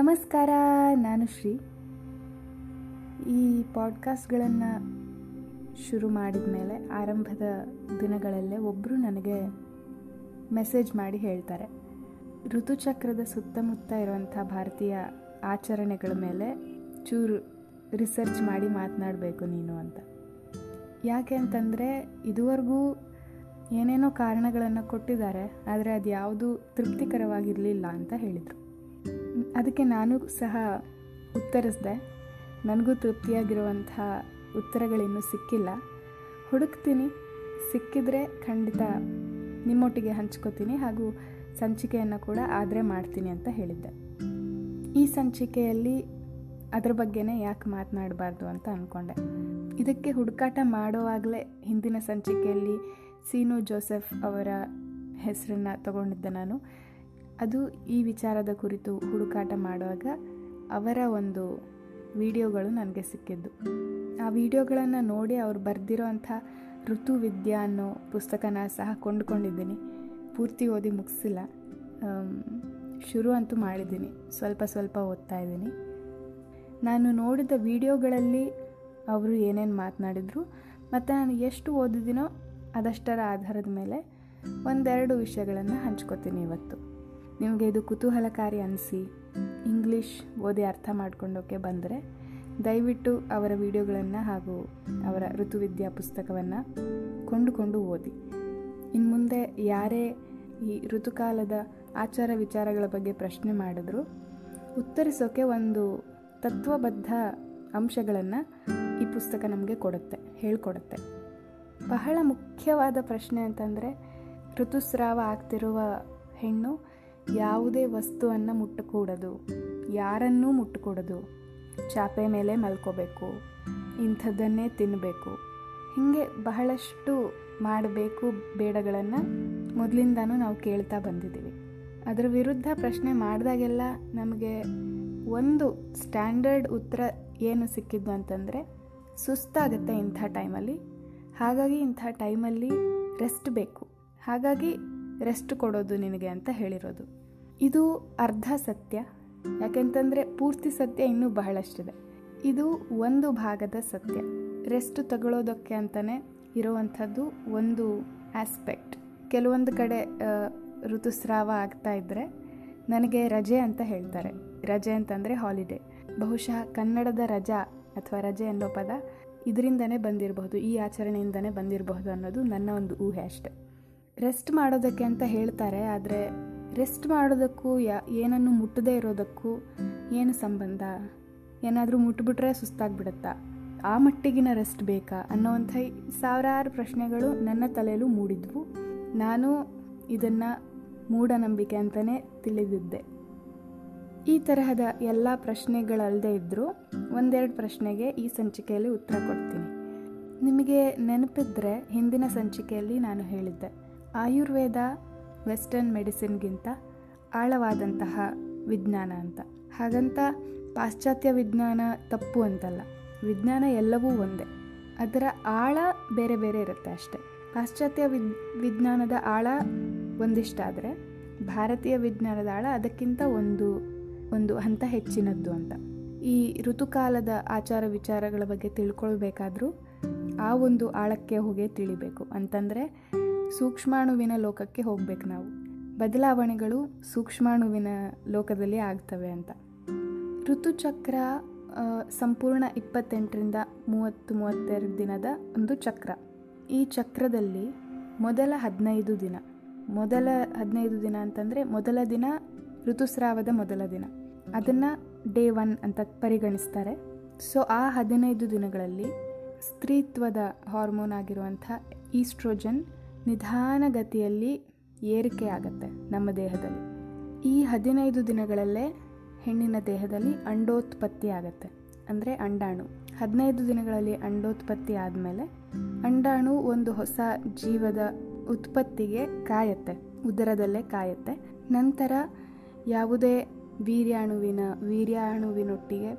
ನಮಸ್ಕಾರ, ನಾನು ಶ್ರೀ. ಈ ಪಾಡ್ಕಾಸ್ಟ್ಗಳನ್ನು ಶುರು ಮಾಡಿದ ಮೇಲೆ ಆರಂಭದ ದಿನಗಳಲ್ಲೇ ಒಬ್ಬರು ನನಗೆ ಮೆಸೇಜ್ ಮಾಡಿ ಹೇಳ್ತಾರೆ. ಋತುಚಕ್ರದ ಸುತ್ತಮುತ್ತ ಇರುವಂಥ ಭಾರತೀಯ ಆಚರಣೆಗಳ ಮೇಲೆ ಚೂರು ರಿಸರ್ಚ್ ಮಾಡಿ ಮಾತನಾಡಬೇಕು ನೀನು ಅಂತ. ಯಾಕೆ ಅಂತಂದರೆ, ಇದುವರೆಗೂ ಏನೇನೋ ಕಾರಣಗಳನ್ನು ಕೊಟ್ಟಿದ್ದಾರೆ, ಆದರೆ ಅದು ಯಾವುದು ತೃಪ್ತಿಕರವಾಗಿರಲಿಲ್ಲ ಅಂತ ಹೇಳಿದರು. ಅದಕ್ಕೆ ನಾನು ಸಹ ಉತ್ತರಿಸಿದೆ. ನನಗೂ ತೃಪ್ತಿಯಾಗಿರುವಂಥ ಉತ್ತರಗಳಿನ್ನೂ ಸಿಕ್ಕಿಲ್ಲ. ಹುಡುಕ್ತೀನಿ. ಸಿಕ್ಕಿದ್ರೆ ಖಂಡಿತ ನಿಮ್ಮೊಟ್ಟಿಗೆ ಹಂಚ್ಕೋತೀನಿ ಹಾಗೂ ಸಂಚಿಕೆಯನ್ನು ಕೂಡ ಆದರೆ ಮಾಡ್ತೀನಿ ಅಂತ ಹೇಳಿದ್ದೆ. ಈ ಸಂಚಿಕೆಯಲ್ಲಿ ಅದ್ರ ಬಗ್ಗೆನೇ ಯಾಕೆ ಮಾತನಾಡಬಾರ್ದು ಅಂತ ಅಂದ್ಕೊಂಡೆ ಇದಕ್ಕೆ ಹುಡುಕಾಟ ಮಾಡುವಾಗಲೇ ಹಿಂದಿನ ಸಂಚಿಕೆಯಲ್ಲಿ ಸೀನು ಜೋಸೆಫ್ ಅವರ ಹೆಸರನ್ನು ತಗೊಂಡಿದ್ದೆ ನಾನು. ಅದು ಈ ವಿಚಾರದ ಕುರಿತು ಹುಡುಕಾಟ ಮಾಡುವಾಗ ಅವರ ಒಂದು ವಿಡಿಯೋಗಳು ನನಗೆ ಸಿಕ್ಕಿದ್ದು. ಆ ವಿಡಿಯೋಗಳನ್ನು ನೋಡಿ ಅವ್ರು ಬರೆದಿರೋ ಅಂಥ ಋತು ವಿದ್ಯಾ ಅನ್ನೋ ಪುಸ್ತಕನ ಸಹ ಕೊಂಡುಕೊಂಡಿದ್ದೀನಿ. ಪೂರ್ತಿ ಓದಿ ಮುಗಿಸಿಲ್ಲ. ಶುರು ಅಂತೂ ಮಾಡಿದ್ದೀನಿ. ಸ್ವಲ್ಪ ಸ್ವಲ್ಪ ಓದ್ತಾ ಇದ್ದೀನಿ. ನಾನು ನೋಡಿದ ವಿಡಿಯೋಗಳಲ್ಲಿ ಅವರು ಏನೇನು ಮಾತನಾಡಿದರು, ಮತ್ತು ನಾನು ಎಷ್ಟು ಓದಿದ್ದೀನೋ ಅದಷ್ಟರ ಆಧಾರದ ಮೇಲೆ ಒಂದೆರಡು ವಿಷಯಗಳನ್ನು ಹಂಚ್ಕೋತೀನಿ ಇವತ್ತು. ನಿಮಗೆ ಇದು ಕುತೂಹಲಕಾರಿ ಅನಿಸಿ. ಇಂಗ್ಲೀಷ್ ಓದಿ ಅರ್ಥ ಮಾಡ್ಕೊಂಡೋಕೆ ಬಂದರೆ ದಯವಿಟ್ಟು ಅವರ ವಿಡಿಯೋಗಳನ್ನು ಹಾಗೂ ಅವರ ಋತುವಿದ್ಯಾ ಪುಸ್ತಕವನ್ನು ಕೊಂಡುಕೊಂಡು ಓದಿ. ಇನ್ನು ಮುಂದೆ ಯಾರೇ ಈ ಋತುಕಾಲದ ಆಚಾರ ವಿಚಾರಗಳ ಬಗ್ಗೆ ಪ್ರಶ್ನೆ ಮಾಡಿದ್ರು, ಉತ್ತರಿಸೋಕೆ ಒಂದು ತತ್ವಬದ್ಧ ಅಂಶಗಳನ್ನು ಈ ಪುಸ್ತಕ ನಮಗೆ ಕೊಡುತ್ತೆ, ಹೇಳ್ಕೊಡುತ್ತೆ. ಬಹಳ ಮುಖ್ಯವಾದ ಪ್ರಶ್ನೆ ಅಂತಂದರೆ, ಋತುಸ್ರಾವ ಆಗ್ತಿರುವ ಹೆಣ್ಣು ಯಾವುದೇ ವಸ್ತುವನ್ನು ಮುಟ್ಟಕೂಡದು, ಯಾರನ್ನೂ ಮುಟ್ಟಕೂಡದು. ಚಾಪೆ ಮೇಲೆ ಮಲ್ಕೋಬೇಕು, ಇಂಥದ್ದನ್ನೇ ತಿನ್ನಬೇಕು ಹೀಗೆ ಬಹಳಷ್ಟು ಮಾಡಬೇಕು ಬೇಡಗಳನ್ನು ಮೊದಲಿಂದನೂ ನಾವು ಕೇಳ್ತಾ ಬಂದಿದ್ದೀವಿ. ಅದರ ವಿರುದ್ಧ ಪ್ರಶ್ನೆ ಮಾಡಿದಾಗೆಲ್ಲ ನಮಗೆ ಒಂದು ಸ್ಟ್ಯಾಂಡರ್ಡ್ ಉತ್ತರ ಏನು ಸಿಕ್ಕಿದ್ದು ಅಂತಂದರೆ, ಸುಸ್ತಾಗುತ್ತೆ ಇಂಥ ಟೈಮಲ್ಲಿ. ಹಾಗಾಗಿ ಇಂಥ ಟೈಮಲ್ಲಿ ರೆಸ್ಟ್ ಬೇಕು. ಹಾಗಾಗಿ ರೆಸ್ಟ್ ಕೊಡೋದು ನಿನಗೆ ಅಂತ ಹೇಳಿರೋದು. ಇದು ಅರ್ಧ ಸತ್ಯ, ಯಾಕೆಂತಂದರೆ ಪೂರ್ತಿ ಸತ್ಯ ಇನ್ನೂ ಬಹಳಷ್ಟಿದೆ. ಇದು ಒಂದು ಭಾಗದ ಸತ್ಯ. ರೆಸ್ಟ್ ತಗೊಳ್ಳೋದಕ್ಕೆ ಅಂತಲೇ ಇರುವಂಥದ್ದು ಒಂದು ಆಸ್ಪೆಕ್ಟ್. ಕೆಲವೊಂದು ಕಡೆ ಋತುಸ್ರಾವ ಆಗ್ತಾ ಇದ್ದರೆ ನನಗೆ ರಜೆ ಅಂತ ಹೇಳ್ತಾರೆ. ರಜೆ ಅಂತಂದರೆ ಹಾಲಿಡೇ. ಬಹುಶಃ ಕನ್ನಡದ ರಜಾ ಅಥವಾ ರಜೆ ಅನ್ನೋ ಪದ ಇದರಿಂದನೇ ಬಂದಿರಬಹುದು, ಈ ಆಚರಣೆಯಿಂದನೇ ಬಂದಿರಬಹುದು ಅನ್ನೋದು ನನ್ನ ಒಂದು ಊಹೆ ಅಷ್ಟೆ. ರೆಸ್ಟ್ ಮಾಡೋದಕ್ಕೆ ಅಂತ ಹೇಳ್ತಾರೆ, ಆದರೆ ರೆಸ್ಟ್ ಮಾಡೋದಕ್ಕೂ ಯಾ, ಏನನ್ನು ಮುಟ್ಟದೇ ಇರೋದಕ್ಕೂ ಏನು ಸಂಬಂಧ? ಏನಾದರೂ ಮುಟ್ಬಿಟ್ರೆ ಸುಸ್ತಾಗ್ಬಿಡುತ್ತಾ? ಆ ಮಟ್ಟಿಗಿನ ರೆಸ್ಟ್ ಬೇಕಾ? ಅನ್ನೋವಂಥ ಸಾವಿರಾರು ಪ್ರಶ್ನೆಗಳು ನನ್ನ ತಲೆಯಲ್ಲೂ ಮೂಡಿದ್ವು. ನಾನು ಇದನ್ನು ಮೂಢನಂಬಿಕೆ ಅಂತಲೇ ತಿಳಿದಿದ್ದೆ. ಈ ತರಹದ ಎಲ್ಲ ಪ್ರಶ್ನೆಗಳಲ್ಲದೆ ಇದ್ದರೂ ಒಂದೆರಡು ಪ್ರಶ್ನೆಗೆ ಈ ಸಂಚಿಕೆಯಲ್ಲಿ ಉತ್ತರ ಕೊಡ್ತೀನಿ. ನಿಮಗೆ ನೆನಪಿದ್ರೆ ಹಿಂದಿನ ಸಂಚಿಕೆಯಲ್ಲಿ ನಾನು ಹೇಳಿದ್ದೆ. ಆಯುರ್ವೇದ, ವೆಸ್ಟರ್ನ್ ಮೆಡಿಸಿನ್ಗಿಂತ ಆಳವಾದಂತಹ ವಿಜ್ಞಾನ ಅಂತ. ಹಾಗಂತ ಪಾಶ್ಚಾತ್ಯ ವಿಜ್ಞಾನ ತಪ್ಪು ಅಂತಲ್ಲ. ವಿಜ್ಞಾನ ಎಲ್ಲವೂ ಒಂದೇ. ಅದರ ಆಳ ಬೇರೆ ಬೇರೆ ಇರುತ್ತೆ ಅಷ್ಟೆ. ಪಾಶ್ಚಾತ್ಯ ವಿದ್, ವಿಜ್ಞಾನದ ಆಳ ಒಂದಿಷ್ಟಾದರೆ ಭಾರತೀಯ ವಿಜ್ಞಾನದ ಆಳ ಅದಕ್ಕಿಂತ ಒಂದು ಒಂದು ಹಂತ ಹೆಚ್ಚಿನದ್ದು ಅಂತ. ಈ ಋತುಕಾಲದ ಆಚಾರ ವಿಚಾರಗಳ ಬಗ್ಗೆ ತಿಳ್ಕೊಳ್ಬೇಕಾದ್ರೂ ಆ ಒಂದು ಆಳಕ್ಕೆ ಹೋಗೇ ತಿಳಿಬೇಕು. ಅಂತಂದರೆ ಸೂಕ್ಷ್ಮಾಣುವಿನ ಲೋಕಕ್ಕೆ ಹೋಗ್ಬೇಕು ನಾವು. ಬದಲಾವಣೆಗಳು ಸೂಕ್ಷ್ಮಾಣುವಿನ ಲೋಕದಲ್ಲಿ ಆಗ್ತವೆ ಅಂತ. ಋತುಚಕ್ರ ಸಂಪೂರ್ಣ ಇಪ್ಪತ್ತೆಂಟರಿಂದ ಮೂವತ್ತು, ಮೂವತ್ತೆರಡು ದಿನದ ಒಂದು ಚಕ್ರ. ಈ ಚಕ್ರದಲ್ಲಿ ಮೊದಲ ಹದಿನೈದು ದಿನ. ಮೊದಲ ಹದಿನೈದು ದಿನ ಅಂತಂದರೆ ಮೊದಲ ದಿನ ಋತುಸ್ರಾವದ ಮೊದಲ ದಿನ. ಅದನ್ನು ಡೇ ಒನ್ ಅಂತ ಪರಿಗಣಿಸ್ತಾರೆ. ಸೊ, ಆ ಹದಿನೈದು ದಿನಗಳಲ್ಲಿ ಸ್ತ್ರೀತ್ವದ ಹಾರ್ಮೋನ್ ಆಗಿರುವಂಥ ಈಸ್ಟ್ರೋಜನ್ ನಿಧಾನಗತಿಯಲ್ಲಿ ಏರಿಕೆ ಆಗುತ್ತೆ ನಮ್ಮ ದೇಹದಲ್ಲಿ. ಈ ಹದಿನೈದು ದಿನಗಳಲ್ಲೇ ಹೆಣ್ಣಿನ ದೇಹದಲ್ಲಿ ಅಂಡೋತ್ಪತ್ತಿ ಆಗುತ್ತೆ. ಅಂದರೆ ಅಂಡಾಣು. ಹದಿನೈದು ದಿನಗಳಲ್ಲಿ ಅಂಡೋತ್ಪತ್ತಿ ಆದಮೇಲೆ ಅಂಡಾಣು ಒಂದು ಹೊಸ ಜೀವದ ಉತ್ಪತ್ತಿಗೆ ಕಾಯತ್ತೆ. ಉದರದಲ್ಲೇ ಕಾಯುತ್ತೆ. ನಂತರ ಯಾವುದೇ ವೀರ್ಯಾಣುವಿನ, ವೀರ್ಯಾಣುವಿನೊಟ್ಟಿಗೆ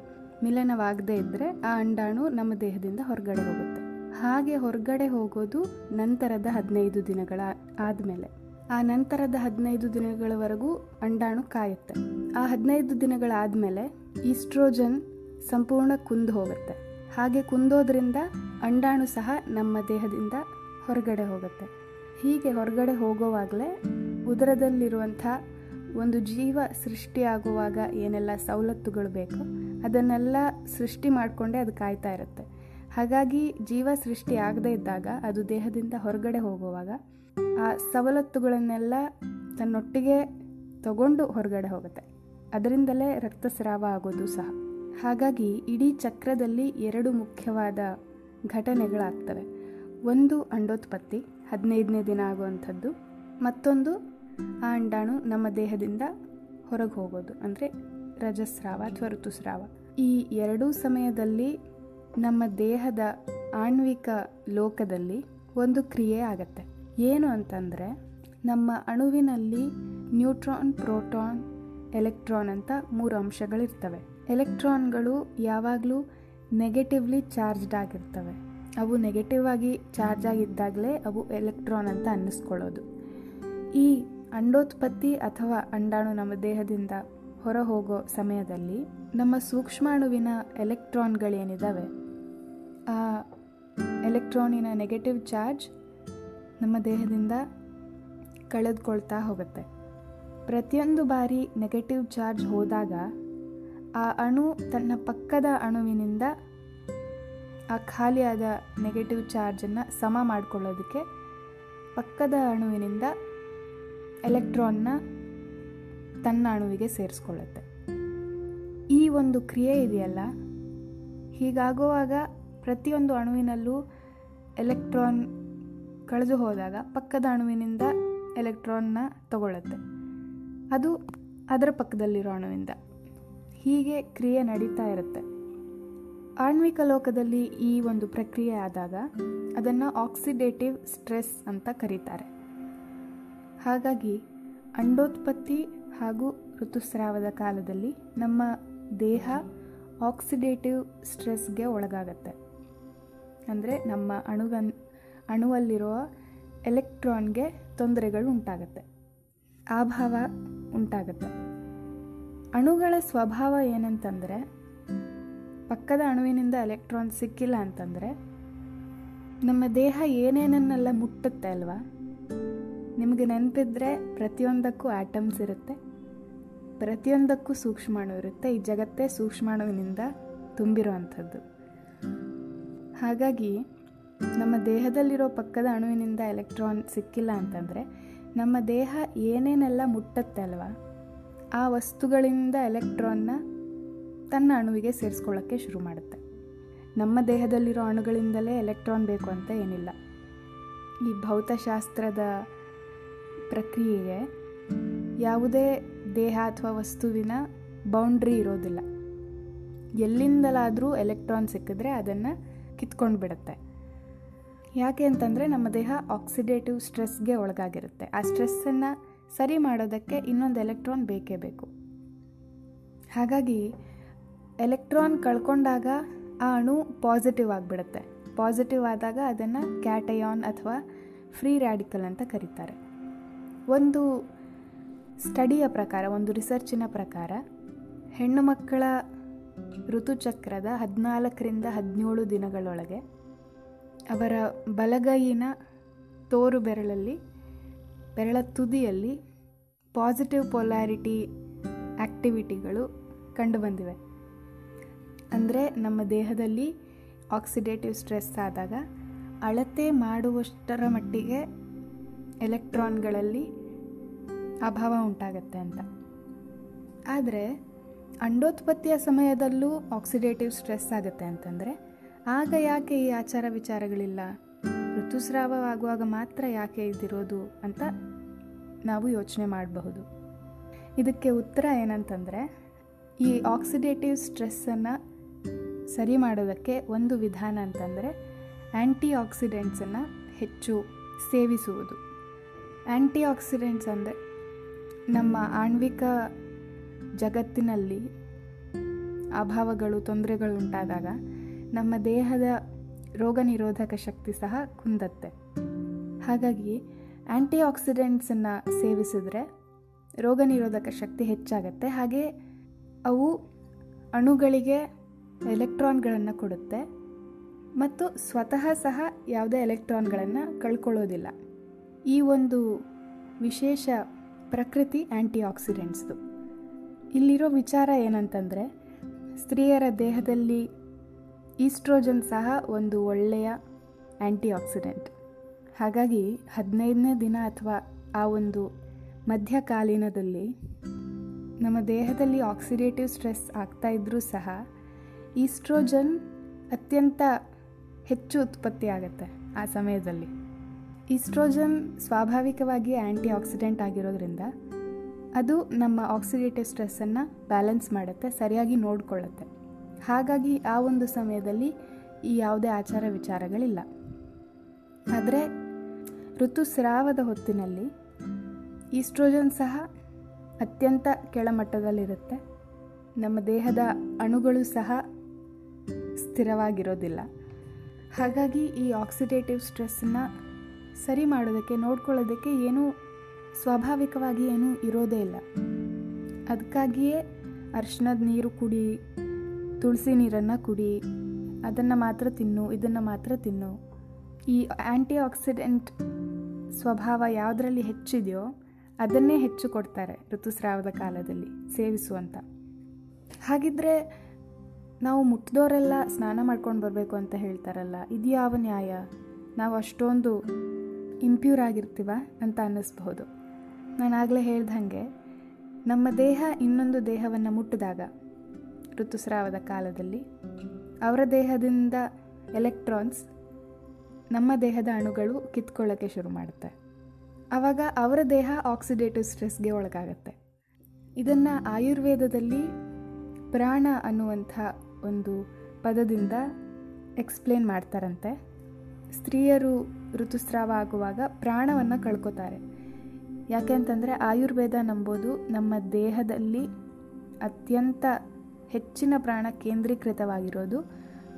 ಮಿಲನವಾಗದೇ ಇದ್ದರೆ ಆ ಅಂಡಾಣು ನಮ್ಮ ದೇಹದಿಂದ ಹೊರಗಡೆ ಹೋಗುತ್ತೆ. ಹಾಗೆ ಹೊರಗಡೆ ಹೋಗೋದು ನಂತರದ ಹದಿನೈದು ದಿನಗಳ ಆದಮೇಲೆ. ಆ ನಂತರದ ಹದಿನೈದು ದಿನಗಳವರೆಗೂ ಅಂಡಾಣು ಕಾಯುತ್ತೆ. ಆ ಹದಿನೈದು ದಿನಗಳಾದಮೇಲೆ ಈಸ್ಟ್ರೋಜನ್ ಸಂಪೂರ್ಣ ಕುಂದು ಹೋಗುತ್ತೆ. ಹಾಗೆ ಕುಂದೋದ್ರಿಂದ ಅಂಡಾಣು ಸಹ ನಮ್ಮ ದೇಹದಿಂದ ಹೊರಗಡೆ ಹೋಗುತ್ತೆ. ಹೀಗೆ ಹೊರಗಡೆ ಹೋಗೋವಾಗಲೇ ಉದರದಲ್ಲಿರುವಂಥ ಒಂದು ಜೀವ ಸೃಷ್ಟಿಯಾಗುವಾಗ ಏನೆಲ್ಲ ಸವಲತ್ತುಗಳು ಬೇಕು ಅದನ್ನೆಲ್ಲ ಸೃಷ್ಟಿ ಮಾಡಿಕೊಂಡೇ ಅದು ಕಾಯ್ತಾ ಇರುತ್ತೆ. ಹಾಗಾಗಿ ಜೀವ ಸೃಷ್ಟಿ ಆಗದೇ ಇದ್ದಾಗ, ಅದು ದೇಹದಿಂದ ಹೊರಗಡೆ ಹೋಗುವಾಗ, ಆ ಸವಲತ್ತುಗಳನ್ನೆಲ್ಲ ತನ್ನೊಟ್ಟಿಗೆ ತಗೊಂಡು ಹೊರಗಡೆ ಹೋಗುತ್ತೆ. ಅದರಿಂದಲೇ ರಕ್ತಸ್ರಾವ ಆಗೋದು ಸಹ. ಹಾಗಾಗಿ ಇಡೀ ಚಕ್ರದಲ್ಲಿ ಎರಡು ಮುಖ್ಯವಾದ ಘಟನೆಗಳಾಗ್ತವೆ. ಒಂದು ಅಂಡೋತ್ಪತ್ತಿ, ಹದಿನೈದನೇ ದಿನ ಆಗುವಂಥದ್ದು. ಮತ್ತೊಂದು ಆ ಅಂಡಾಣು ನಮ್ಮ ದೇಹದಿಂದ ಹೊರಗೆ ಹೋಗೋದು, ಅಂದರೆ ರಜಸ್ರಾವ ಅಥವಾ ಋತುಸ್ರಾವ ಈ ಎರಡೂ ಸಮಯದಲ್ಲಿ ನಮ್ಮ ದೇಹದ ಆಣ್ವಿಕ ಲೋಕದಲ್ಲಿ ಒಂದು ಕ್ರಿಯೆ ಆಗತ್ತೆ. ಏನು ಅಂತಂದರೆ, ನಮ್ಮ ಅಣುವಿನಲ್ಲಿ ನ್ಯೂಟ್ರಾನ್, ಪ್ರೋಟಾನ್, ಎಲೆಕ್ಟ್ರಾನ್ ಅಂತ ಮೂರು ಅಂಶಗಳಿರ್ತವೆ. ಎಲೆಕ್ಟ್ರಾನ್ಗಳು ಯಾವಾಗಲೂ ನೆಗೆಟಿವ್ಲಿ ಚಾರ್ಜ್ಡ್ ಆಗಿರ್ತವೆ. ಅವು ನೆಗೆಟಿವ್ ಆಗಿ ಚಾರ್ಜ್ ಆಗಿದ್ದಾಗಲೇ ಅವು ಎಲೆಕ್ಟ್ರಾನ್ ಅಂತ ಅನ್ನಿಸ್ಕೊಳ್ಳೋದು. ಈ ಅಂಡೋತ್ಪತ್ತಿ ಅಥವಾ ಅಂಡಾಣು ನಮ್ಮ ದೇಹದಿಂದ ಹೊರ ಹೋಗೋ ಸಮಯದಲ್ಲಿ ನಮ್ಮ ಸೂಕ್ಷ್ಮಾಣುವಿನ ಎಲೆಕ್ಟ್ರಾನ್ಗಳೇನಿದ್ದಾವೆ ಆ ಎಲೆಕ್ಟ್ರಾನಿನ ನೆಗೆಟಿವ್ ಚಾರ್ಜ್ ನಮ್ಮ ದೇಹದಿಂದ ಕಳೆದುಕೊಳ್ತಾ ಹೋಗುತ್ತೆ. ಪ್ರತಿಯೊಂದು ಬಾರಿ ನೆಗೆಟಿವ್ ಚಾರ್ಜ್ ಹೋದಾಗ ಆ ಅಣು ತನ್ನ ಪಕ್ಕದ ಅಣುವಿನಿಂದ ಆ ಖಾಲಿಯಾದ ನೆಗೆಟಿವ್ ಚಾರ್ಜನ್ನು ಸಮ ಮಾಡಿಕೊಳ್ಳೋದಕ್ಕೆ ಪಕ್ಕದ ಅಣುವಿನಿಂದ ಎಲೆಕ್ಟ್ರಾನ್ನ ತನ್ನ ಅಣುವಿಗೆ ಸೇರಿಸ್ಕೊಳ್ಳುತ್ತೆ. ಈ ಒಂದು ಕ್ರಿಯೆ ಇದೆಯಲ್ಲ? ಹೀಗಾಗುವಾಗ ಪ್ರತಿಯೊಂದು ಅಣುವಿನಲ್ಲೂ ಎಲೆಕ್ಟ್ರಾನ್ ಕಳೆದು ಹೋದಾಗ ಪಕ್ಕದ ಅಣುವಿನಿಂದ ಎಲೆಕ್ಟ್ರಾನ್ನ ತಗೊಳ್ಳುತ್ತೆ. ಅದು ಅದರ ಪಕ್ಕದಲ್ಲಿರೋ ಅಣುವಿಂದ. ಹೀಗೆ ಕ್ರಿಯೆ ನಡೀತಾ ಇರುತ್ತೆ. ಆಣ್ವಿಕ ಲೋಕದಲ್ಲಿ ಈ ಒಂದು ಪ್ರಕ್ರಿಯೆ ಆದಾಗ ಅದನ್ನು ಆಕ್ಸಿಡೇಟಿವ್ ಸ್ಟ್ರೆಸ್ ಅಂತ ಕರೀತಾರೆ. ಹಾಗಾಗಿ ಅಂಡೋತ್ಪತ್ತಿ ಹಾಗೂ ಋತುಸ್ರಾವದ ಕಾಲದಲ್ಲಿ ನಮ್ಮ ದೇಹ ಆಕ್ಸಿಡೇಟಿವ್ ಸ್ಟ್ರೆಸ್ಗೆ ಒಳಗಾಗತ್ತೆ. ಅಂದರೆ ನಮ್ಮ ಅಣುವನ್ ಅಣುವಲ್ಲಿರುವ ಎಲೆಕ್ಟ್ರಾನ್ಗೆ ತೊಂದರೆಗಳು ಉಂಟಾಗತ್ತೆ. ಅಭಾವ ಉಂಟಾಗತ್ತೆ. ಅಣುಗಳ ಸ್ವಭಾವ ಏನಂತಂದರೆ, ಪಕ್ಕದ ಅಣುವಿನಿಂದ ಎಲೆಕ್ಟ್ರಾನ್ ಸಿಕ್ಕಿಲ್ಲ ಅಂತಂದರೆ, ನಮ್ಮ ದೇಹ ಏನೇನನ್ನೆಲ್ಲ ಮುಟ್ಟುತ್ತೆ ಅಲ್ವಾ? ನಿಮಗೆ ನೆನಪಿದ್ರೆ ಪ್ರತಿಯೊಂದಕ್ಕೂ ಆಟಮ್ಸ್ ಇರುತ್ತೆ. ಪ್ರತಿಯೊಂದಕ್ಕೂ ಸೂಕ್ಷ್ಮಾಣು ಇರುತ್ತೆ. ಈ ಜಗತ್ತೇ ಸೂಕ್ಷ್ಮಾಣುವಿನಿಂದ ತುಂಬಿರೋ ಅಂಥದ್ದು ಹಾಗಾಗಿ ನಮ್ಮ ದೇಹದಲ್ಲಿರೋ ಪಕ್ಕದ ಅಣುವಿನಿಂದ ಎಲೆಕ್ಟ್ರಾನ್ ಸಿಕ್ಕಿಲ್ಲ ಅಂತಂದರೆ ನಮ್ಮ ದೇಹ ಏನೇನೆಲ್ಲ ಮುಟ್ಟತ್ತೆ ಅಲ್ವಾ? ಆ ವಸ್ತುಗಳಿಂದ ಎಲೆಕ್ಟ್ರಾನ್ನ ತನ್ನ ಅಣುವಿಗೆ ಸೇರಿಸ್ಕೊಳ್ಳೋಕ್ಕೆ ಶುರು ಮಾಡುತ್ತೆ. ನಮ್ಮ ದೇಹದಲ್ಲಿರೋ ಅಣುಗಳಿಂದಲೇ ಎಲೆಕ್ಟ್ರಾನ್ ಬೇಕು ಅಂತ ಏನಿಲ್ಲ. ಈ ಭೌತಶಾಸ್ತ್ರದ ಪ್ರಕ್ರಿಯೆಗೆ ಯಾವುದೇ ದೇಹ ಅಥವಾ ವಸ್ತುವಿನ ಬೌಂಡ್ರಿ ಇರೋದಿಲ್ಲ. ಎಲ್ಲಿಂದಲಾದರೂ ಎಲೆಕ್ಟ್ರಾನ್ ಸಿಕ್ಕಿದ್ರೆ ಅದನ್ನು ಕಿತ್ಕೊಂಡು ಬಿಡುತ್ತೆ. ಯಾಕೆ ಅಂತಂದರೆ ನಮ್ಮ ದೇಹ ಆಕ್ಸಿಡೇಟಿವ್ ಸ್ಟ್ರೆಸ್ಗೆ ಒಳಗಾಗಿರುತ್ತೆ. ಆ ಸ್ಟ್ರೆಸ್ಸನ್ನು ಸರಿ ಮಾಡೋದಕ್ಕೆ ಇನ್ನೊಂದು ಎಲೆಕ್ಟ್ರಾನ್ ಬೇಕೇ ಬೇಕು. ಹಾಗಾಗಿ ಎಲೆಕ್ಟ್ರಾನ್ ಕಳ್ಕೊಂಡಾಗ ಆ ಅಣು ಪಾಸಿಟಿವ್ ಆಗಿಬಿಡುತ್ತೆ. ಪಾಸಿಟಿವ್ ಆದಾಗ ಅದನ್ನು ಕ್ಯಾಟಯಾನ್ ಅಥವಾ ಫ್ರೀ ರ್ಯಾಡಿಕಲ್ ಅಂತ ಕರೀತಾರೆ. ಒಂದು ಸ್ಟಡಿಯ ಪ್ರಕಾರ, ಒಂದು ರಿಸರ್ಚಿನ ಪ್ರಕಾರ, ಹೆಣ್ಣು ಮಕ್ಕಳ ಋತುಚಕ್ರದ ಹದಿನಾಲ್ಕರಿಂದ ಹದಿನೇಳು ದಿನಗಳೊಳಗೆ ಅವರ ಬಲಗೈಯಿನ ತೋರು ಬೆರಳಲ್ಲಿ, ಬೆರಳ ತುದಿಯಲ್ಲಿ ಪಾಸಿಟಿವ್ ಪೊಲಾರಿಟಿ ಆ್ಯಕ್ಟಿವಿಟಿಗಳು ಕಂಡುಬಂದಿವೆ. ಅಂದರೆ ನಮ್ಮ ದೇಹದಲ್ಲಿ ಆಕ್ಸಿಡೇಟಿವ್ ಸ್ಟ್ರೆಸ್ ಆದಾಗ ಅಳತೆ ಮಾಡುವಷ್ಟರ ಮಟ್ಟಿಗೆ ಎಲೆಕ್ಟ್ರಾನ್ಗಳಲ್ಲಿ ಅಭಾವ ಉಂಟಾಗತ್ತೆ ಅಂತ. ಆದರೆ ಅಂಡೋತ್ಪತ್ತಿಯ ಸಮಯದಲ್ಲೂ ಆಕ್ಸಿಡೇಟಿವ್ ಸ್ಟ್ರೆಸ್ ಆಗುತ್ತೆ ಅಂತಂದರೆ ಆಗ ಯಾಕೆ ಈ ಆಚಾರ ವಿಚಾರಗಳಿಲ್ಲ? ಋತುಸ್ರಾವವಾಗುವಾಗ ಮಾತ್ರ ಯಾಕೆ ಇದಿರೋದು ಅಂತ ನಾವು ಯೋಚನೆ ಮಾಡಬಹುದು. ಇದಕ್ಕೆ ಉತ್ತರ ಏನಂತಂದರೆ ಈ ಆಕ್ಸಿಡೇಟಿವ್ ಸ್ಟ್ರೆಸ್ಸನ್ನು ಸರಿ ಮಾಡೋದಕ್ಕೆ ಒಂದು ವಿಧಾನ ಅಂತಂದರೆ ಆ್ಯಂಟಿ ಆಕ್ಸಿಡೆಂಟ್ಸನ್ನು ಹೆಚ್ಚು ಸೇವಿಸುವುದು. ಆ್ಯಂಟಿ ಆಕ್ಸಿಡೆಂಟ್ಸ್ ಅಂದರೆ ನಮ್ಮ ಆಣ್ವಿಕ ಜಗತ್ತಿನಲ್ಲಿ ಅಭಾವಗಳು, ತೊಂದರೆಗಳು ಉಂಟಾದಾಗ ನಮ್ಮ ದೇಹದ ರೋಗ ನಿರೋಧಕ ಶಕ್ತಿ ಸಹ ಕುಂದತ್ತೆ. ಹಾಗಾಗಿ ಆ್ಯಂಟಿ ಆಕ್ಸಿಡೆಂಟ್ಸನ್ನು ಸೇವಿಸಿದ್ರೆ ರೋಗ ನಿರೋಧಕ ಶಕ್ತಿ ಹೆಚ್ಚಾಗತ್ತೆ. ಹಾಗೆ ಅವು ಅಣುಗಳಿಗೆ ಎಲೆಕ್ಟ್ರಾನ್ಗಳನ್ನು ಕೊಡುತ್ತೆ ಮತ್ತು ಸ್ವತಃ ಸಹ ಯಾವುದೇ ಎಲೆಕ್ಟ್ರಾನ್ಗಳನ್ನು ಕಳ್ಕೊಳ್ಳೋದಿಲ್ಲ. ಈ ಒಂದು ವಿಶೇಷ ಪ್ರಕೃತಿ ಆ್ಯಂಟಿ ಆಕ್ಸಿಡೆಂಟ್ಸ್ದು ಇಲ್ಲಿರೋ ವಿಚಾರ ಏನಂತಂದರೆ, ಸ್ತ್ರೀಯರ ದೇಹದಲ್ಲಿ ಈಸ್ಟ್ರೋಜನ್ ಸಹ ಒಂದು ಒಳ್ಳೆಯ ಆ್ಯಂಟಿ ಆಕ್ಸಿಡೆಂಟ್ ಹಾಗಾಗಿ ಹದಿನೈದನೇ ದಿನ ಅಥವಾ ಆ ಒಂದು ಮಧ್ಯಕಾಲೀನದಲ್ಲಿ ನಮ್ಮ ದೇಹದಲ್ಲಿ ಆಕ್ಸಿಡೇಟಿವ್ ಸ್ಟ್ರೆಸ್ ಆಗ್ತಾ ಇದ್ದರೂ ಸಹ ಈಸ್ಟ್ರೋಜನ್ ಅತ್ಯಂತ ಹೆಚ್ಚು ಉತ್ಪತ್ತಿ ಆಗುತ್ತೆ ಆ ಸಮಯದಲ್ಲಿ. ಈಸ್ಟ್ರೋಜನ್ ಸ್ವಾಭಾವಿಕವಾಗಿ ಆ್ಯಂಟಿ ಆಕ್ಸಿಡೆಂಟ್ ಆಗಿರೋದ್ರಿಂದ ಅದು ನಮ್ಮ ಆಕ್ಸಿಡೇಟಿವ್ ಸ್ಟ್ರೆಸ್ಸನ್ನು ಬ್ಯಾಲೆನ್ಸ್ ಮಾಡುತ್ತೆ, ಸರಿಯಾಗಿ ನೋಡಿಕೊಳ್ಳುತ್ತೆ. ಹಾಗಾಗಿ ಆ ಒಂದು ಸಮಯದಲ್ಲಿ ಈ ಯಾವುದೇ ಆಚಾರ ವಿಚಾರಗಳಿಲ್ಲ. ಆದರೆ ಋತುಸ್ರಾವದ ಹೊತ್ತಿನಲ್ಲಿ ಈಸ್ಟ್ರೋಜನ್ ಸಹ ಅತ್ಯಂತ ಕೆಳಮಟ್ಟದಲ್ಲಿರುತ್ತೆ. ನಮ್ಮ ದೇಹದ ಅಣುಗಳು ಸಹ ಸ್ಥಿರವಾಗಿರೋದಿಲ್ಲ. ಹಾಗಾಗಿ ಈ ಆಕ್ಸಿಡೇಟಿವ್ ಸ್ಟ್ರೆಸ್ಸನ್ನು ಸರಿ ಮಾಡೋದಕ್ಕೆ, ನೋಡ್ಕೊಳ್ಳೋದಕ್ಕೆ ಏನೂ ಸ್ವಾಭಾವಿಕವಾಗಿ ಏನೂ ಇರೋದೇ ಇಲ್ಲ. ಅದಕ್ಕಾಗಿಯೇ ಅರ್ಶಿನದ ನೀರು ಕುಡಿ, ತುಳಸಿ ನೀರನ್ನು ಕುಡಿ, ಅದನ್ನು ಮಾತ್ರ ತಿನ್ನು, ಇದನ್ನು ಮಾತ್ರ ತಿನ್ನು. ಈ ಆ್ಯಂಟಿ ಆಕ್ಸಿಡೆಂಟ್ ಸ್ವಭಾವ ಯಾವುದರಲ್ಲಿ ಹೆಚ್ಚಿದೆಯೋ ಅದನ್ನೇ ಹೆಚ್ಚು ಕೊಡ್ತಾರೆ ಋತುಸ್ರಾವದ ಕಾಲದಲ್ಲಿ ಸೇವಿಸುವಂಥ ಹಾಗಿದ್ರೆ ನಾವು ಮುಟ್ಟಿದವರೆಲ್ಲ ಸ್ನಾನ ಮಾಡ್ಕೊಂಡು ಬರಬೇಕು ಅಂತ ಹೇಳ್ತಾರಲ್ಲ ಇದು ಯಾವ ನ್ಯಾಯ? ನಾವು ಅಷ್ಟೊಂದು ಇಂಪ್ಯೂರ್ ಆಗಿರ್ತೀವ ಅಂತ ಅನ್ನಿಸ್ಬಹುದು. ನಾನು ಆಗಲೇ ಹೇಳ್ದಂಗೆ ನಮ್ಮ ದೇಹ ಇನ್ನೊಂದು ದೇಹವನ್ನು ಮುಟ್ಟಿದಾಗ, ಋತುಸ್ರಾವದ ಕಾಲದಲ್ಲಿ, ಅವರ ದೇಹದಿಂದ ಎಲೆಕ್ಟ್ರಾನ್ಸ್ ನಮ್ಮ ದೇಹದ ಅಣುಗಳು ಕಿತ್ಕೊಳ್ಳೋಕ್ಕೆ ಶುರು ಮಾಡುತ್ತೆ. ಆವಾಗ ಅವರ ದೇಹ ಆಕ್ಸಿಡೇಟಿವ್ ಸ್ಟ್ರೆಸ್ಗೆ ಒಳಗಾಗತ್ತೆ. ಇದನ್ನು ಆಯುರ್ವೇದದಲ್ಲಿ ಪ್ರಾಣ ಅನ್ನುವಂಥ ಒಂದು ಪದದಿಂದ ಎಕ್ಸ್ಪ್ಲೇನ್ ಮಾಡ್ತಾರಂತೆ. ಸ್ತ್ರೀಯರು ಋತುಸ್ರಾವ ಆಗುವಾಗ ಪ್ರಾಣವನ್ನು ಕಳ್ಕೊತಾರೆ. ಯಾಕೆ ಅಂತಂದರೆ ಆಯುರ್ವೇದ ನಂಬೋದು ನಮ್ಮ ದೇಹದಲ್ಲಿ ಅತ್ಯಂತ ಹೆಚ್ಚಿನ ಪ್ರಾಣ ಕೇಂದ್ರೀಕೃತವಾಗಿರೋದು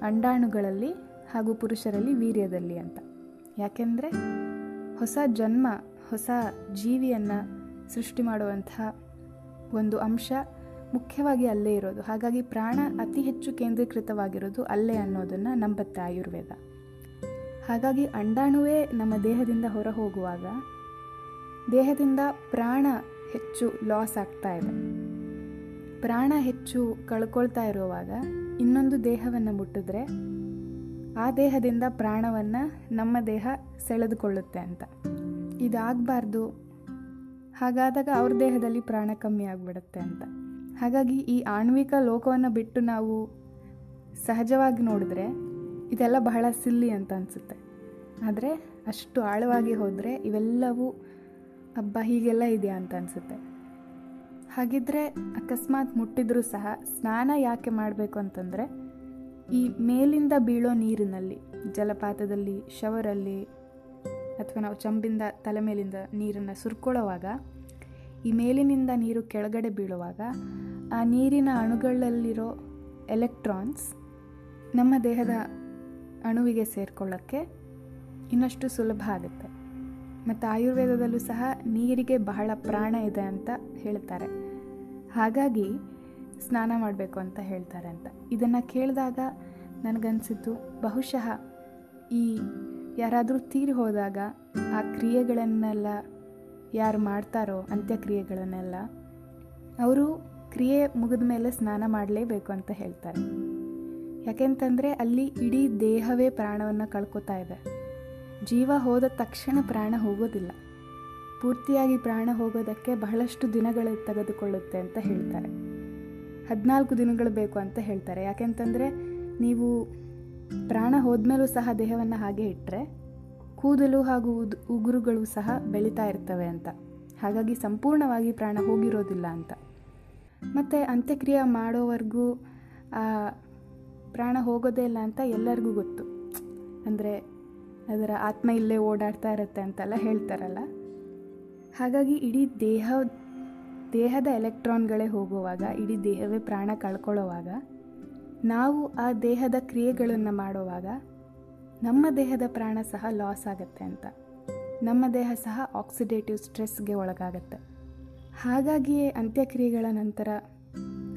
ಅಂಡಾಣುಗಳಲ್ಲಿ ಹಾಗೂ ಪುರುಷರಲ್ಲಿ ವೀರ್ಯದಲ್ಲಿ ಅಂತ. ಯಾಕೆಂದರೆ ಹೊಸ ಜನ್ಮ, ಹೊಸ ಜೀವಿಯನ್ನು ಸೃಷ್ಟಿ ಮಾಡುವಂತಹ ಒಂದು ಅಂಶ ಮುಖ್ಯವಾಗಿ ಅಲ್ಲೇ ಇರೋದು. ಹಾಗಾಗಿ ಪ್ರಾಣ ಅತಿ ಹೆಚ್ಚು ಕೇಂದ್ರೀಕೃತವಾಗಿರೋದು ಅಲ್ಲೇ ಅನ್ನೋದನ್ನು ನಂಬತ್ತೆ ಆಯುರ್ವೇದ. ಹಾಗಾಗಿ ಅಂಡಾಣುವೇ ನಮ್ಮ ದೇಹದಿಂದ ಹೊರ ಹೋಗುವಾಗ ದೇಹದಿಂದ ಪ್ರಾಣ ಹೆಚ್ಚು ಲಾಸ್ ಆಗ್ತಾ ಇದೆ. ಪ್ರಾಣ ಹೆಚ್ಚು ಕಳ್ಕೊಳ್ತಾ ಇರುವಾಗ ಇನ್ನೊಂದು ದೇಹವನ್ನು ಮುಟ್ಟಿದ್ರೆ ಆ ದೇಹದಿಂದ ಪ್ರಾಣವನ್ನು ನಮ್ಮ ದೇಹ ಸೆಳೆದುಕೊಳ್ಳುತ್ತೆ ಅಂತ. ಇದಾಗಬಾರ್ದು. ಹಾಗಾದಾಗ ಅವ್ರ ದೇಹದಲ್ಲಿ ಪ್ರಾಣ ಕಮ್ಮಿ ಆಗಿಬಿಡುತ್ತೆ ಅಂತ. ಹಾಗಾಗಿ ಈ ಆಣ್ವಿಕ ಲೋಕವನ್ನು ಬಿಟ್ಟು ನಾವು ಸಹಜವಾಗಿ ನೋಡಿದ್ರೆ ಇದೆಲ್ಲ ಬಹಳ ಸಿಲ್ಲಿ ಅಂತ ಅನಿಸುತ್ತೆ. ಆದರೆ ಅಷ್ಟು ಆಳವಾಗಿ ಹೋದರೆ ಇವೆಲ್ಲವೂ ಹಬ್ಬ ಹೀಗೆಲ್ಲ ಇದೆಯಾ? ಅಂತ ಅನಿಸುತ್ತೆ. ಹಾಗಿದ್ರೆ ಅಕಸ್ಮಾತ್ ಮುಟ್ಟಿದ್ರೂ ಸಹ ಸ್ನಾನ ಯಾಕೆ ಮಾಡಬೇಕು ಅಂತಂದರೆ, ಈ ಮೇಲಿಂದ ಬೀಳೋ ನೀರಿನಲ್ಲಿ, ಜಲಪಾತದಲ್ಲಿ, ಶವರಲ್ಲಿ ಅಥವಾ ನಾವು ಚಂಬಿಂದ ತಲೆ ಮೇಲಿಂದ ನೀರನ್ನು ಸುರ್ಕೊಳ್ಳೋವಾಗ, ಈ ಮೇಲಿನಿಂದ ನೀರು ಕೆಳಗಡೆ ಬೀಳುವಾಗ ಆ ನೀರಿನ ಅಣುಗಳಲ್ಲಿರೋ ಎಲೆಕ್ಟ್ರಾನ್ಸ್ ನಮ್ಮ ದೇಹದ ಅಣುವಿಗೆ ಸೇರಿಕೊಳ್ಳೋಕ್ಕೆ ಇನ್ನಷ್ಟು ಸುಲಭ ಆಗುತ್ತೆ. ಮತ್ತು ಆಯುರ್ವೇದದಲ್ಲೂ ಸಹ ನೀರಿಗೆ ಬಹಳ ಪ್ರಾಣ ಇದೆ ಅಂತ ಹೇಳ್ತಾರೆ. ಹಾಗಾಗಿ ಸ್ನಾನ ಮಾಡಬೇಕು ಅಂತ ಹೇಳ್ತಾರೆ ಅಂತ. ಇದನ್ನು ಕೇಳಿದಾಗ ನನಗನ್ಸಿದ್ದು ಬಹುಶಃ ಈ ಯಾರಾದರೂ ತೀರಿ ಹೋದಾಗ ಆ ಕ್ರಿಯೆಗಳನ್ನೆಲ್ಲ ಯಾರು ಮಾಡ್ತಾರೋ ಅಂತ್ಯಕ್ರಿಯೆಗಳನ್ನೆಲ್ಲ ಅವರು ಕ್ರಿಯೆ ಮುಗಿದ ಮೇಲೆ ಸ್ನಾನ ಮಾಡಲೇಬೇಕು ಅಂತ ಹೇಳ್ತಾರೆ. ಯಾಕೆಂತಂದರೆ ಅಲ್ಲಿ ಇಡೀ ದೇಹವೇ ಪ್ರಾಣವನ್ನು ಕಳ್ಕೊತಾ ಇದೆ. ಜೀವ ಹೋದ ತಕ್ಷಣ ಪ್ರಾಣ ಹೋಗೋದಿಲ್ಲ. ಪೂರ್ತಿಯಾಗಿ ಪ್ರಾಣ ಹೋಗೋದಕ್ಕೆ ಬಹಳಷ್ಟು ದಿನಗಳು ತೆಗೆದುಕೊಳ್ಳುತ್ತೆ ಅಂತ ಹೇಳ್ತಾರೆ. ಹದಿನಾಲ್ಕು ದಿನಗಳು ಬೇಕು ಅಂತ ಹೇಳ್ತಾರೆ. ಯಾಕೆಂತಂದರೆ ನೀವು ಪ್ರಾಣ ಹೋದ್ಮೇಲೂ ಸಹ ದೇಹವನ್ನು ಹಾಗೆ ಇಟ್ಟರೆ ಕೂದಲು ಹಾಗೂ ಉಗುರುಗಳು ಸಹ ಬೆಳೀತಾ ಇರ್ತವೆ ಅಂತ. ಹಾಗಾಗಿ ಸಂಪೂರ್ಣವಾಗಿ ಪ್ರಾಣ ಹೋಗಿರೋದಿಲ್ಲ ಅಂತ. ಮತ್ತು ಅಂತ್ಯಕ್ರಿಯೆ ಮಾಡೋವರೆಗೂ ಪ್ರಾಣ ಹೋಗೋದೇ ಇಲ್ಲ ಅಂತ ಎಲ್ಲರಿಗೂ ಗೊತ್ತು. ಅಂದರೆ ಅದರ ಆತ್ಮ ಇಲ್ಲೇ ಓಡಾಡ್ತಾ ಇರುತ್ತೆ ಅಂತೆಲ್ಲ ಹೇಳ್ತಾರಲ್ಲ. ಹಾಗಾಗಿ ಇಡೀ ದೇಹ, ದೇಹದ ಎಲೆಕ್ಟ್ರಾನ್ಗಳೇ ಹೋಗುವಾಗ, ಇಡೀ ದೇಹವೇ ಪ್ರಾಣ ಕಳ್ಕೊಳ್ಳೋವಾಗ, ನಾವು ಆ ದೇಹದ ಕ್ರಿಯೆಗಳನ್ನು ಮಾಡುವಾಗ ನಮ್ಮ ದೇಹದ ಪ್ರಾಣ ಸಹ ಲಾಸ್ ಆಗುತ್ತೆ ಅಂತ. ನಮ್ಮ ದೇಹ ಸಹ ಆಕ್ಸಿಡೇಟಿವ್ ಸ್ಟ್ರೆಸ್ಗೆ ಒಳಗಾಗತ್ತೆ. ಹಾಗಾಗಿಯೇ ಅಂತ್ಯಕ್ರಿಯೆಗಳ ನಂತರ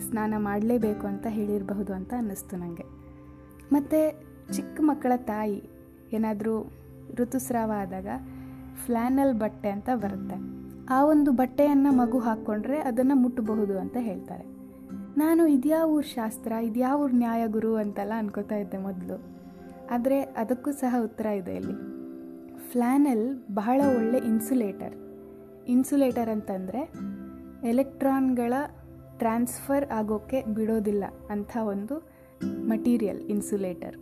ಸ್ನಾನ ಮಾಡಲೇಬೇಕು ಅಂತ ಹೇಳಿರಬಹುದು ಅಂತ ಅನ್ನಿಸ್ತು ನನಗೆ ಮತ್ತು ಚಿಕ್ಕ ಮಕ್ಕಳ ತಾಯಿ ಏನಾದರೂ ಋತುಸ್ರಾವ ಆದಾಗ ಫ್ಲ್ಯಾನಲ್ ಬಟ್ಟೆ ಅಂತ ಬರುತ್ತೆ. ಆ ಒಂದು ಬಟ್ಟೆಯನ್ನು ಮಗು ಹಾಕ್ಕೊಂಡ್ರೆ ಅದನ್ನು ಮುಟ್ಟಬಹುದು ಅಂತ ಹೇಳ್ತಾರೆ. ನಾನು ಇದ್ಯಾವ ಶಾಸ್ತ್ರ, ಇದ್ಯಾವ ನ್ಯಾಯ ಗುರು ಅಂತೆಲ್ಲ ಅನ್ಕೋತಾ ಇದ್ದೆ ಮೊದಲು. ಆದರೆ ಅದಕ್ಕೂ ಸಹ ಉತ್ತರ ಇದೆ ಇಲ್ಲಿ. ಫ್ಲ್ಯಾನಲ್ ಬಹಳ ಒಳ್ಳೆ ಇನ್ಸುಲೇಟರ್. ಇನ್ಸುಲೇಟರ್ ಅಂತಂದರೆ ಎಲೆಕ್ಟ್ರಾನ್ಗಳ ಟ್ರಾನ್ಸ್ಫರ್ ಆಗೋಕ್ಕೆ ಬಿಡೋದಿಲ್ಲ ಅಂಥ ಒಂದು ಮಟೀರಿಯಲ್ ಇನ್ಸುಲೇಟರ್.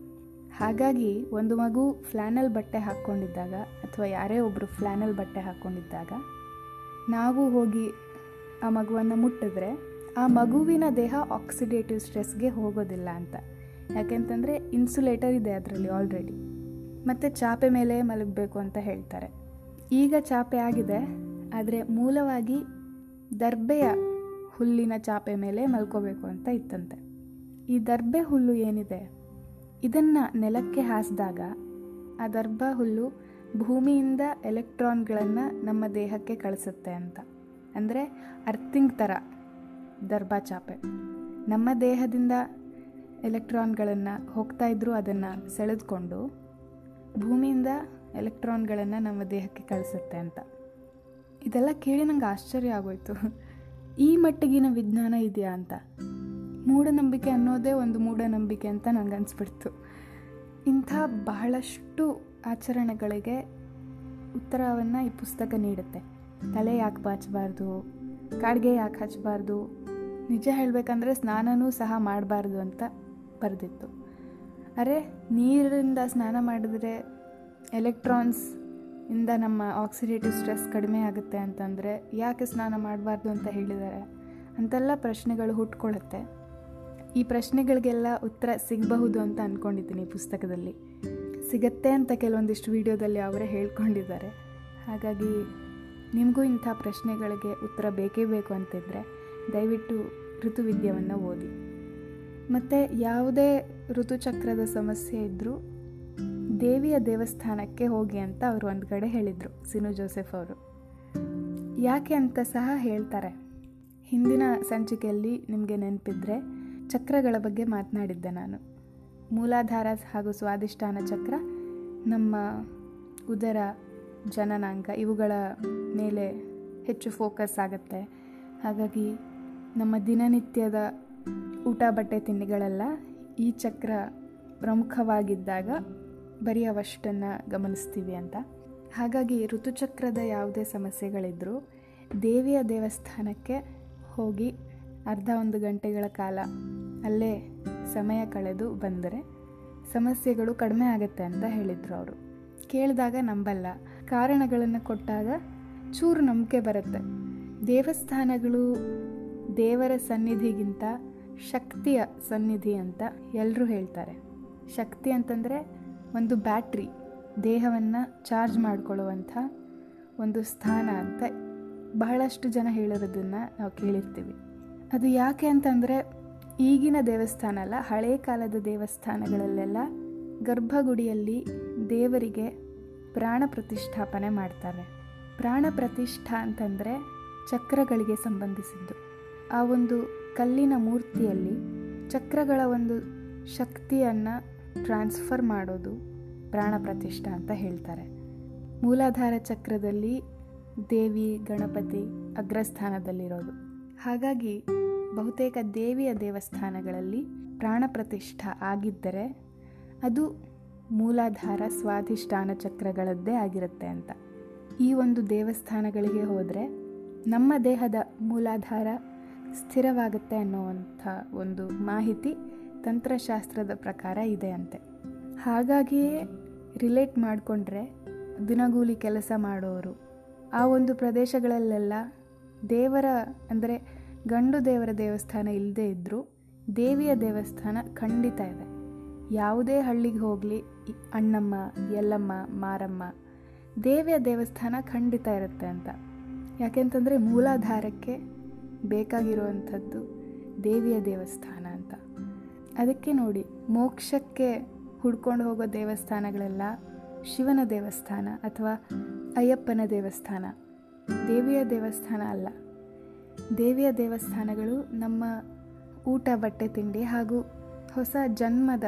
ಹಾಗಾಗಿ ಒಂದು ಮಗು ಫ್ಲ್ಯಾನಲ್ ಬಟ್ಟೆ ಹಾಕ್ಕೊಂಡಿದ್ದಾಗ ಅಥವಾ ಯಾರೇ ಒಬ್ಬರು ಫ್ಲ್ಯಾನಲ್ ಬಟ್ಟೆ ಹಾಕ್ಕೊಂಡಿದ್ದಾಗ ನಾವು ಹೋಗಿ ಆ ಮಗುವನ್ನು ಮುಟ್ಟಿದ್ರೆ ಆ ಮಗುವಿನ ದೇಹ ಆಕ್ಸಿಡೇಟಿವ್ ಸ್ಟ್ರೆಸ್ಗೆ ಹೋಗೋದಿಲ್ಲ ಅಂತ. ಯಾಕೆಂತಂದರೆ ಇನ್ಸುಲೇಟರ್ ಇದೆ ಅದರಲ್ಲಿ ಆಲ್ರೆಡಿ ಮತ್ತು ಚಾಪೆ ಮೇಲೆ ಮಲಗಬೇಕು ಅಂತ ಹೇಳ್ತಾರೆ. ಈಗ ಚಾಪೆ ಆಗಿದೆ, ಆದರೆ ಮೂಲವಾಗಿ ದರ್ಬೆಯ ಹುಲ್ಲಿನ ಚಾಪೆ ಮೇಲೆ ಮಲ್ಕೋಬೇಕು ಅಂತ ಇತ್ತಂತೆ. ಈ ದರ್ಬೆ ಹುಲ್ಲು ಏನಿದೆ? ಇದನ್ನು ನೆಲಕ್ಕೆ ಹಾಸಿದಾಗ ಆ ದರ್ಭ ಹುಲ್ಲು ಭೂಮಿಯಿಂದ ಎಲೆಕ್ಟ್ರಾನ್ಗಳನ್ನು ನಮ್ಮ ದೇಹಕ್ಕೆ ಕಳಿಸುತ್ತೆ ಅಂತ. ಅಂದರೆ ಅರ್ಥಿಂಗ್ ಥರ ದರ್ಬಾ ಚಾಪೆ. ನಮ್ಮ ದೇಹದಿಂದ ಎಲೆಕ್ಟ್ರಾನ್ಗಳನ್ನು ಹೋಗ್ತಾ ಇದ್ದರೂ ಅದನ್ನು ಸೆಳೆದುಕೊಂಡು ಭೂಮಿಯಿಂದ ಎಲೆಕ್ಟ್ರಾನ್ಗಳನ್ನು ನಮ್ಮ ದೇಹಕ್ಕೆ ಕಳಿಸುತ್ತೆ ಅಂತ. ಇದೆಲ್ಲ ಕೇಳಿ ನಂಗೆ ಆಶ್ಚರ್ಯ ಆಗೋಯ್ತು. ಈ ಮಟ್ಟಿಗಿನ ವಿಜ್ಞಾನ ಇದೆಯಾ ಅಂತ? ಮೂಢನಂಬಿಕೆ ಅನ್ನೋದೇ ಒಂದು ಮೂಢನಂಬಿಕೆ ಅಂತ ನಂಗೆ ಅನಿಸ್ಬಿಡ್ತು ಇಂಥ ಬಹಳಷ್ಟು ಆಚರಣೆಗಳಿಗೆ ಉತ್ತರವನ್ನು ಈ ಪುಸ್ತಕ ನೀಡುತ್ತೆ. ತಲೆ ಯಾಕೆ ಬಾಚಬಾರ್ದು? ಕಾಡಿಗೆ ಯಾಕೆ ಹಚ್ಚಬಾರ್ದು ನಿಜ ಹೇಳಬೇಕಂದ್ರೆ ಸ್ನಾನನೂ ಸಹ ಮಾಡಬಾರ್ದು ಅಂತ ಬರೆದಿತ್ತು. ಅರೆ ನೀರಿಂದ ಸ್ನಾನ ಮಾಡಿದ್ರೆ ಎಲೆಕ್ಟ್ರಾನ್ಸ್ ಇಂದ ನಮ್ಮ ಆಕ್ಸಿಡೇಟಿವ್ ಸ್ಟ್ರೆಸ್ ಕಡಿಮೆ ಆಗುತ್ತೆ ಅಂತಂದರೆ, ಯಾಕೆ ಸ್ನಾನ ಮಾಡಬಾರ್ದು ಅಂತ ಹೇಳಿದ್ದಾರೆ ಅಂತೆಲ್ಲ ಪ್ರಶ್ನೆಗಳು ಹುಟ್ಕೊಳ್ಳುತ್ತೆ ಈ ಪ್ರಶ್ನೆಗಳಿಗೆಲ್ಲ ಉತ್ತರ ಸಿಗಬಹುದು ಅಂತ ಅಂದ್ಕೊಂಡಿದ್ದೀನಿ ಪುಸ್ತಕದಲ್ಲಿ. ಸಿಗತ್ತೆ ಅಂತ ಕೆಲವೊಂದಿಷ್ಟು ವಿಡಿಯೋದಲ್ಲಿ ಅವರೇ ಹೇಳ್ಕೊಂಡಿದ್ದಾರೆ. ಹಾಗಾಗಿ ನಿಮಗೂ ಇಂಥ ಪ್ರಶ್ನೆಗಳಿಗೆ ಉತ್ತರ ಬೇಕೇ ಬೇಕು ಅಂತಿದ್ದರೆ ದಯವಿಟ್ಟು ಋತುವಿದ್ಯವನ್ನು ಓದಿ. ಮತ್ತು ಯಾವುದೇ ಋತುಚಕ್ರದ ಸಮಸ್ಯೆ ಇದ್ದರೂ ದೇವಿಯ ದೇವಸ್ಥಾನಕ್ಕೆ ಹೋಗಿ ಅಂತ ಅವರು ಒಂದು ಕಡೆ ಹೇಳಿದರು, ಸಿನು ಜೋಸೆಫ್ ಅವರು. ಯಾಕೆ ಅಂತ ಸಹ ಹೇಳ್ತಾರೆ. ಹಿಂದಿನ ಸಂಚಿಕೆಯಲ್ಲಿ ನಿಮಗೆ ನೆನಪಿದ್ರೆ ಚಕ್ರಗಳ ಬಗ್ಗೆ ಮಾತನಾಡಿದ್ದೆ ನಾನು. ಮೂಲಾಧಾರ ಹಾಗೂ ಸ್ವಾದಿಷ್ಠಾನ ಚಕ್ರ, ನಮ್ಮ ಉದರ ಜನನಾಂಗ ಇವುಗಳ ಮೇಲೆ ಹೆಚ್ಚು ಫೋಕಸ್ ಆಗುತ್ತೆ. ಹಾಗಾಗಿ ನಮ್ಮ ದಿನನಿತ್ಯದ ಊಟ, ಬಟ್ಟೆ, ತಿಂಡಿಗಳೆಲ್ಲ ಈ ಚಕ್ರ ಪ್ರಮುಖವಾಗಿದ್ದಾಗ ಬರೀ ಅವಷ್ಟನ್ನು ಗಮನಿಸ್ತೀವಿ ಅಂತ. ಹಾಗಾಗಿ ಋತುಚಕ್ರದ ಯಾವುದೇ ಸಮಸ್ಯೆಗಳಿದ್ದರೂ ದೇವಿಯ ದೇವಸ್ಥಾನಕ್ಕೆ ಹೋಗಿ ಅರ್ಧ ಒಂದು ಗಂಟೆಗಳ ಕಾಲ ಅಲ್ಲೇ ಸಮಯ ಕಳೆದು ಬಂದರೆ ಸಮಸ್ಯೆಗಳು ಕಡಿಮೆ ಆಗುತ್ತೆ ಅಂತ ಹೇಳಿದರು ಅವರು. ಕೇಳಿದಾಗ ನಂಬಲ್ಲ. ಕಾರಣಗಳನ್ನು ಕೊಟ್ಟಾಗ ಚೂರು ನಂಬಿಕೆ ಬರುತ್ತೆ. ದೇವಸ್ಥಾನಗಳು ದೇವರ ಸನ್ನಿಧಿಗಿಂತ ಶಕ್ತಿಯ ಸನ್ನಿಧಿ ಅಂತ ಎಲ್ಲರೂ ಹೇಳ್ತಾರೆ. ಶಕ್ತಿ ಅಂತಂದರೆ ಒಂದು ಬ್ಯಾಟ್ರಿ ದೇಹವನ್ನು ಚಾರ್ಜ್ ಮಾಡಿಕೊಳ್ಳುವಂಥ ಒಂದು ಸ್ಥಾನ ಅಂತ ಬಹಳಷ್ಟು ಜನ ಹೇಳಿರೋದನ್ನು ನಾವು ಕೇಳಿರ್ತೀವಿ. ಅದು ಯಾಕೆ ಅಂತಂದರೆ ಈಗಿನ ದೇವಸ್ಥಾನ ಅಲ್ಲ, ಹಳೆ ಕಾಲದ ದೇವಸ್ಥಾನಗಳಲ್ಲೆಲ್ಲ ಗರ್ಭಗುಡಿಯಲ್ಲಿ ದೇವರಿಗೆ ಪ್ರಾಣ ಪ್ರತಿಷ್ಠಾಪನೆ ಮಾಡ್ತಾರೆ. ಪ್ರಾಣ ಪ್ರತಿಷ್ಠಾ ಅಂತಂದರೆ ಚಕ್ರಗಳಿಗೆ ಸಂಬಂಧಿಸಿದ್ದು. ಆ ಒಂದು ಕಲ್ಲಿನ ಮೂರ್ತಿಯಲ್ಲಿ ಚಕ್ರಗಳ ಒಂದು ಶಕ್ತಿಯನ್ನು ಟ್ರಾನ್ಸ್ಫರ್ ಮಾಡೋದು ಪ್ರಾಣ ಪ್ರತಿಷ್ಠ ಅಂತ ಹೇಳ್ತಾರೆ. ಮೂಲಾಧಾರ ಚಕ್ರದಲ್ಲಿ ದೇವಿ, ಗಣಪತಿ ಅಗ್ರಸ್ಥಾನದಲ್ಲಿರೋದು. ಹಾಗಾಗಿ ಬಹುತೇಕ ದೇವಿಯ ದೇವಸ್ಥಾನಗಳಲ್ಲಿ ಪ್ರಾಣ ಪ್ರತಿಷ್ಠ ಆಗಿದ್ದರೆ ಅದು ಮೂಲಾಧಾರ ಸ್ವಾಧಿಷ್ಠಾನ ಚಕ್ರಗಳದ್ದೇ ಆಗಿರುತ್ತೆ ಅಂತ. ಈ ಒಂದು ದೇವಸ್ಥಾನಗಳಿಗೆ ಹೋದರೆ ನಮ್ಮ ದೇಹದ ಮೂಲಾಧಾರ ಸ್ಥಿರವಾಗುತ್ತೆ ಅನ್ನುವಂಥ ಒಂದು ಮಾಹಿತಿ ತಂತ್ರಶಾಸ್ತ್ರದ ಪ್ರಕಾರ ಇದೆ ಅಂತೆ ಹಾಗಾಗಿಯೇ ರಿಲೇಟ್ ಮಾಡಿಕೊಂಡ್ರೆ ದಿನಗೂಲಿ ಕೆಲಸ ಮಾಡೋರು. ಆ ಒಂದು ಪ್ರದೇಶಗಳಲ್ಲೆಲ್ಲ ದೇವರ ಅಂದರೆ ಗಂಡು ದೇವರ ದೇವಸ್ಥಾನ ಇಲ್ಲದೇ ಇದ್ದರೂ ದೇವಿಯ ದೇವಸ್ಥಾನ ಖಂಡಿತ ಇದೆ. ಯಾವುದೇ ಹಳ್ಳಿಗೆ ಹೋಗಲಿ ಅಣ್ಣಮ್ಮ, ಯಲ್ಲಮ್ಮ, ಮಾರಮ್ಮ, ದೇವಿಯ ದೇವಸ್ಥಾನ ಖಂಡಿತ ಇರುತ್ತೆ ಅಂತ. ಯಾಕೆಂತಂದರೆ ಮೂಲಾಧಾರಕ್ಕೆ ಬೇಕಾಗಿರುವಂಥದ್ದು ದೇವಿಯ ದೇವಸ್ಥಾನ. ಅದಕ್ಕೆ ನೋಡಿ, ಮೋಕ್ಷಕ್ಕೆ ಹುಡ್ಕೊಂಡು ಹೋಗೋ ದೇವಸ್ಥಾನಗಳೆಲ್ಲ ಶಿವನ ದೇವಸ್ಥಾನ ಅಥವಾ ಅಯ್ಯಪ್ಪನ ದೇವಸ್ಥಾನ. ದೇವಿಯ ದೇವಸ್ಥಾನ ಅಲ್ಲ. ದೇವಿಯ ದೇವಸ್ಥಾನಗಳು ನಮ್ಮ ಊಟ, ಬಟ್ಟೆ, ತಿಂಡಿ ಹಾಗೂ ಹೊಸ ಜನ್ಮದ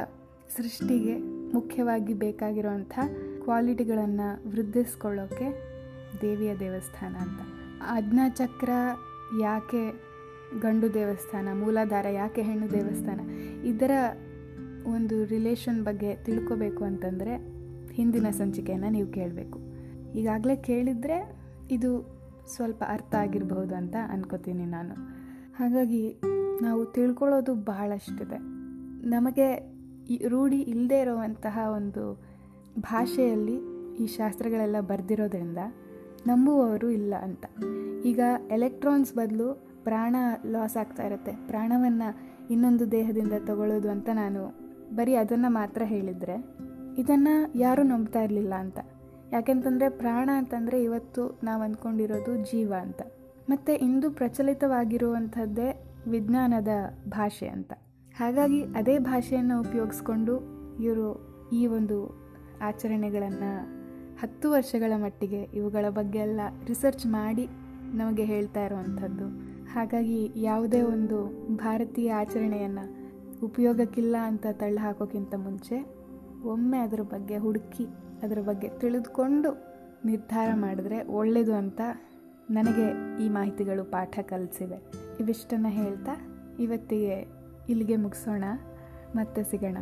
ಸೃಷ್ಟಿಗೆ ಮುಖ್ಯವಾಗಿ ಬೇಕಾಗಿರುವಂಥ ಕ್ವಾಲಿಟಿಗಳನ್ನು ವೃದ್ಧಿಸ್ಕೊಳ್ಳೋಕ್ಕೆ ದೇವಿಯ ದೇವಸ್ಥಾನ ಅಂತ. ಚಕ್ರ ಯಾಕೆ ಗಂಡು ದೇವಸ್ಥಾನ, ಮೂಲಾಧಾರ ಯಾಕೆ ಹೆಣ್ಣು ದೇವಸ್ಥಾನ? ಇದರ ಒಂದು ರಿಲೇಷನ್ ಬಗ್ಗೆ ತಿಳ್ಕೋಬೇಕು ಅಂತಂದರೆ ಹಿಂದಿನ ಸಂಚಿಕೆಯನ್ನು ನೀವು ಕೇಳಬೇಕು. ಈಗಾಗಲೇ ಕೇಳಿದರೆ ಇದು ಸ್ವಲ್ಪ ಅರ್ಥ ಆಗಿರಬಹುದು ಅಂತ ಅನ್ಕೋತೀನಿ ನಾನು. ಹಾಗಾಗಿ ನಾವು ತಿಳ್ಕೊಳ್ಳೋದು ಬಹಳಷ್ಟಿದೆ. ನಮಗೆ ರೂಢಿ ಇಲ್ಲದೇ ಇರುವಂತಹ ಒಂದು ಭಾಷೆಯಲ್ಲಿ ಈ ಶಾಸ್ತ್ರಗಳೆಲ್ಲ ಬರೆದಿರೋದ್ರಿಂದ ನಂಬುವವರು ಇಲ್ಲ ಅಂತ. ಈಗ ಎಲೆಕ್ಟ್ರಾನ್ಸ್ ಬದಲು ಪ್ರಾಣ ಲಾಸ್ ಆಗ್ತಾ ಇರುತ್ತೆ. ಪ್ರಾಣವನ್ನು ಇನ್ನೊಂದು ದೇಹದಿಂದ ತಗೊಳ್ಳೋದು ಅಂತ ನಾನು ಬರೀ ಅದನ್ನು ಮಾತ್ರ ಹೇಳಿದರೆ ಇದನ್ನು ಯಾರೂ ನಂಬ್ತಾ ಇರಲಿಲ್ಲ ಅಂತ. ಯಾಕೆಂತಂದರೆ ಪ್ರಾಣ ಅಂತಂದರೆ ಇವತ್ತು ನಾವು ಅಂದ್ಕೊಂಡಿರೋದು ಜೀವ ಅಂತ. ಮತ್ತು ಇಂದು ಪ್ರಚಲಿತವಾಗಿರುವಂಥದ್ದೇ ವಿಜ್ಞಾನದ ಭಾಷೆ ಅಂತ. ಹಾಗಾಗಿ ಅದೇ ಭಾಷೆಯನ್ನು ಉಪಯೋಗಿಸ್ಕೊಂಡು ಇವರು ಈ ಒಂದು ಆಚರಣೆಗಳನ್ನು ಹತ್ತು ವರ್ಷಗಳ ಮಟ್ಟಿಗೆ ಇವುಗಳ ಬಗ್ಗೆ ಎಲ್ಲ ರಿಸರ್ಚ್ ಮಾಡಿ ನಮಗೆ ಹೇಳ್ತಾ ಇರುವಂಥದ್ದು. ಹಾಗಾಗಿ ಯಾವುದೇ ಒಂದು ಭಾರತೀಯ ಆಚರಣೆಯನ್ನು ಉಪಯೋಗಕ್ಕಿಲ್ಲ ಅಂತ ತಳ್ಳಿ ಹಾಕೋಕ್ಕಿಂತ ಮುಂಚೆ ಒಮ್ಮೆ ಅದರ ಬಗ್ಗೆ ಹುಡುಕಿ ಅದರ ಬಗ್ಗೆ ತಿಳಿದುಕೊಂಡು ನಿರ್ಧಾರ ಮಾಡಿದ್ರೆ ಒಳ್ಳೆಯದು ಅಂತ ನನಗೆ ಈ ಮಾಹಿತಿಗಳು ಪಾಠ ಕಲಿಸಿವೆ. ಇವಿಷ್ಟನ್ನು ಹೇಳ್ತಾ ಇವತ್ತಿಗೆ ಇಲ್ಲಿಗೆ ಮುಗಿಸೋಣ. ಮತ್ತೆ ಸಿಗೋಣ.